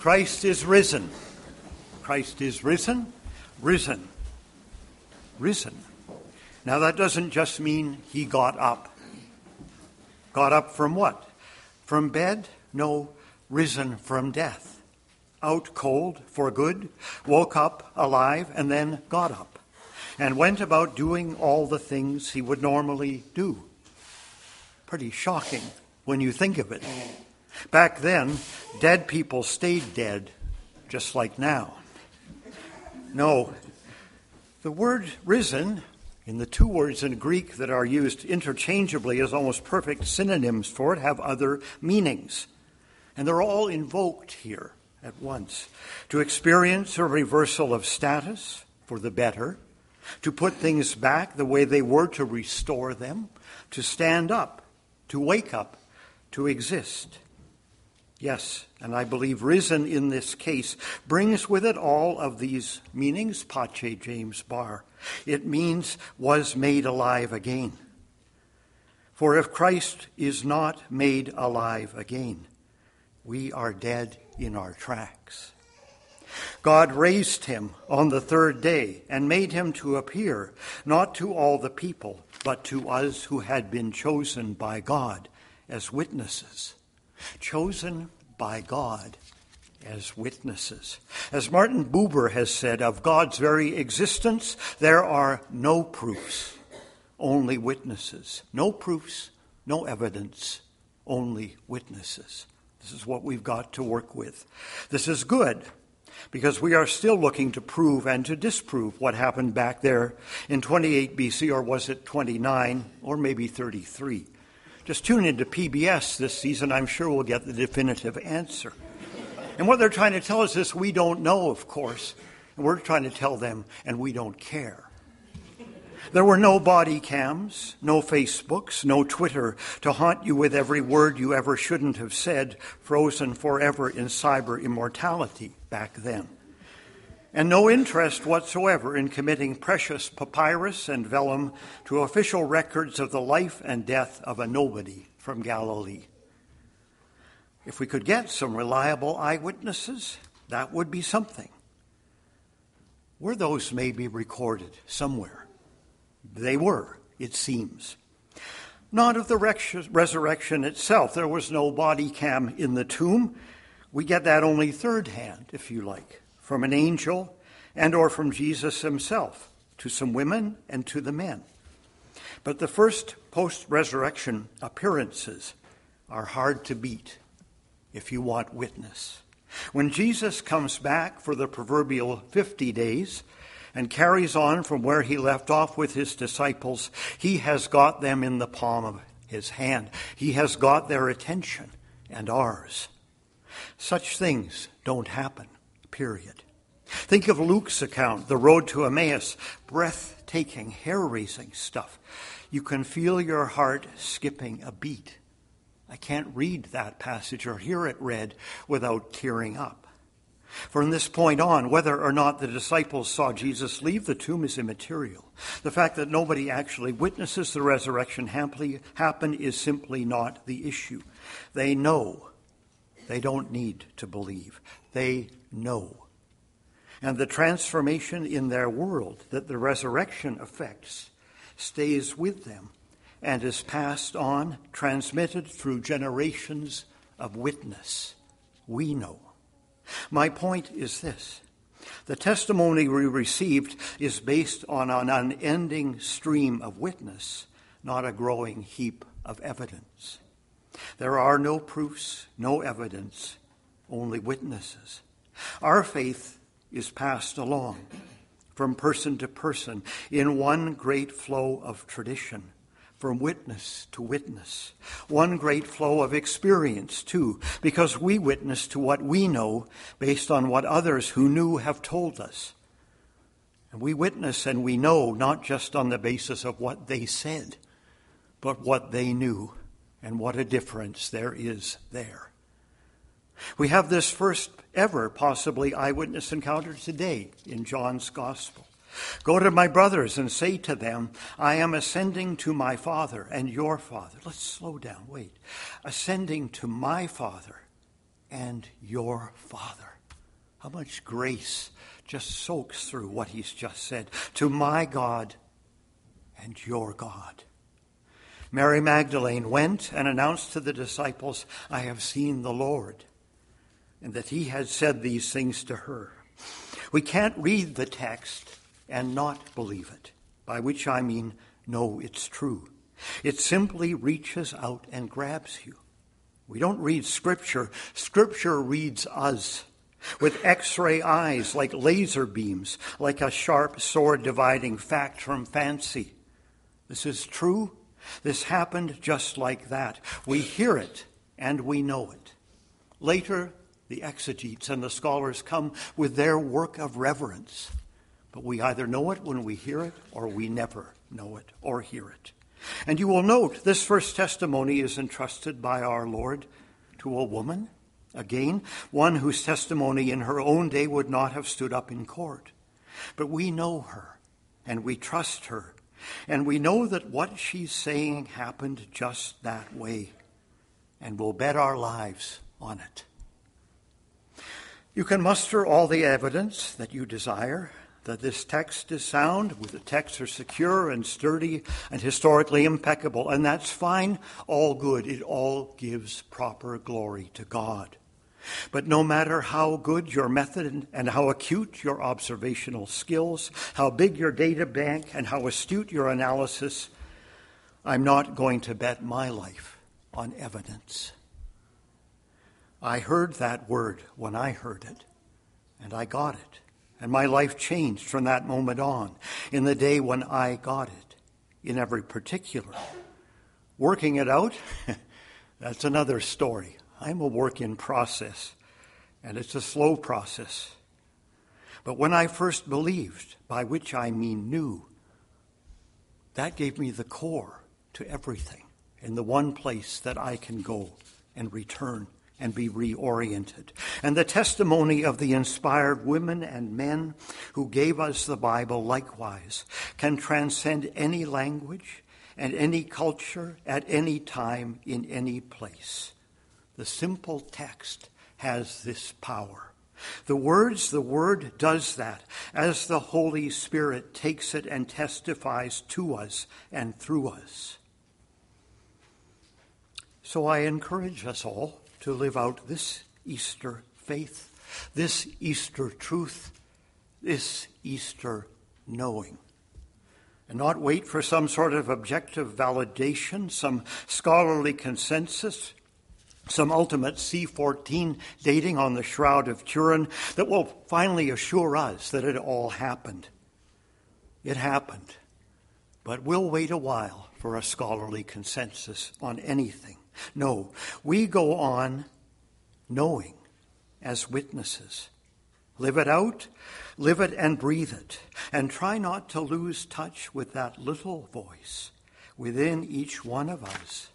Christ is risen. Christ is risen, risen, risen. Now, that doesn't just mean he got up. Got up from what? From bed? No, risen from death. Out cold for good, woke up alive, and then got up, and went about doing all the things he would normally do. Pretty shocking when you think of it. Back then, dead people stayed dead, just like now. No, the word risen, in the two words in Greek that are used interchangeably as almost perfect synonyms for it, have other meanings. And they're all invoked here at once to experience a reversal of status for the better, to put things back the way they were, to restore them, to stand up, to wake up, to exist. Yes, and I believe risen in this case brings with it all of these meanings, pace James Barr. It means was made alive again. For if Christ is not made alive again, we are dead in our tracks. God raised him on the third day and made him to appear, not to all the people, but to us who had been chosen by God as witnesses chosen by God as witnesses. As Martin Buber has said of God's very existence, there are no proofs, only witnesses. No proofs, no evidence, only witnesses. This is what we've got to work with. This is good because we are still looking to prove and to disprove what happened back there in 28 BC, or was it 29, or maybe 33. Just tune into PBS this season, I'm sure we'll get the definitive answer. And what they're trying to tell us is we don't know, of course. And we're trying to tell them, and we don't care. There were no body cams, no Facebooks, no Twitter to haunt you with every word you ever shouldn't have said, frozen forever in cyber immortality back then and no interest whatsoever in committing precious papyrus and vellum to official records of the life and death of a nobody from Galilee. If we could get some reliable eyewitnesses, that would be something. Were those maybe recorded somewhere? They were, it seems. Not of the resurrection itself. There was no body cam in the tomb. We get that only third hand, if you like from an angel and or from Jesus himself to some women and to the men. But the first post-resurrection appearances are hard to beat if you want witness. When Jesus comes back for the proverbial 50 days and carries on from where he left off with his disciples, he has got them in the palm of his hand. He has got their attention and ours. Such things don't happen period. Think of Luke's account, the road to Emmaus, breathtaking, hair raising stuff. You can feel your heart skipping a beat. I can't read that passage or hear it read without tearing up. From this point on, whether or not the disciples saw Jesus leave the tomb is immaterial. The fact that nobody actually witnesses the resurrection happen is simply not the issue. They know. They don't need to believe. They know. And the transformation in their world that the resurrection affects stays with them and is passed on, transmitted through generations of witness. We know. My point is this the testimony we received is based on an unending stream of witness, not a growing heap of evidence. There are no proofs, no evidence, only witnesses. Our faith is passed along from person to person in one great flow of tradition, from witness to witness. One great flow of experience, too, because we witness to what we know based on what others who knew have told us. And we witness and we know not just on the basis of what they said, but what they knew, and what a difference there is there. We have this first ever, possibly, eyewitness encounter today in John's Gospel. Go to my brothers and say to them, I am ascending to my Father and your Father. Let's slow down, wait. Ascending to my Father and your Father. How much grace just soaks through what he's just said. To my God and your God. Mary Magdalene went and announced to the disciples, I have seen the Lord, and that he had said these things to her. We can't read the text and not believe it, by which I mean know it's true. It simply reaches out and grabs you. We don't read Scripture, Scripture reads us with x ray eyes like laser beams, like a sharp sword dividing fact from fancy. This is true. This happened just like that. We hear it and we know it. Later, the exegetes and the scholars come with their work of reverence. But we either know it when we hear it or we never know it or hear it. And you will note this first testimony is entrusted by our Lord to a woman. Again, one whose testimony in her own day would not have stood up in court. But we know her and we trust her and we know that what she's saying happened just that way and we'll bet our lives on it. You can muster all the evidence that you desire that this text is sound, with the texts are secure and sturdy and historically impeccable, and that's fine, all good. It all gives proper glory to God. But no matter how good your method and how acute your observational skills, how big your data bank, and how astute your analysis, I'm not going to bet my life on evidence. I heard that word when I heard it, and I got it. And my life changed from that moment on, in the day when I got it, in every particular. Working it out, that's another story. I'm a work in process, and it's a slow process. But when I first believed, by which I mean knew, that gave me the core to everything in the one place that I can go and return and be reoriented. And the testimony of the inspired women and men who gave us the Bible likewise can transcend any language and any culture at any time in any place. The simple text has this power. The words, the Word does that as the Holy Spirit takes it and testifies to us and through us. So I encourage us all to live out this Easter faith, this Easter truth, this Easter knowing. And not wait for some sort of objective validation, some scholarly consensus, some ultimate C14 dating on the Shroud of Turin that will finally assure us that it all happened. It happened. But we'll wait a while for a scholarly consensus on anything. No, we go on knowing as witnesses. Live it out, live it and breathe it, and try not to lose touch with that little voice within each one of us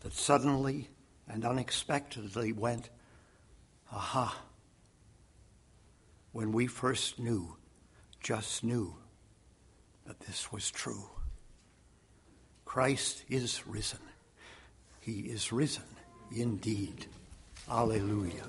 that suddenly and unexpectedly went, aha, when we first knew, just knew that this was true. Christ is risen. He is risen indeed. Alleluia.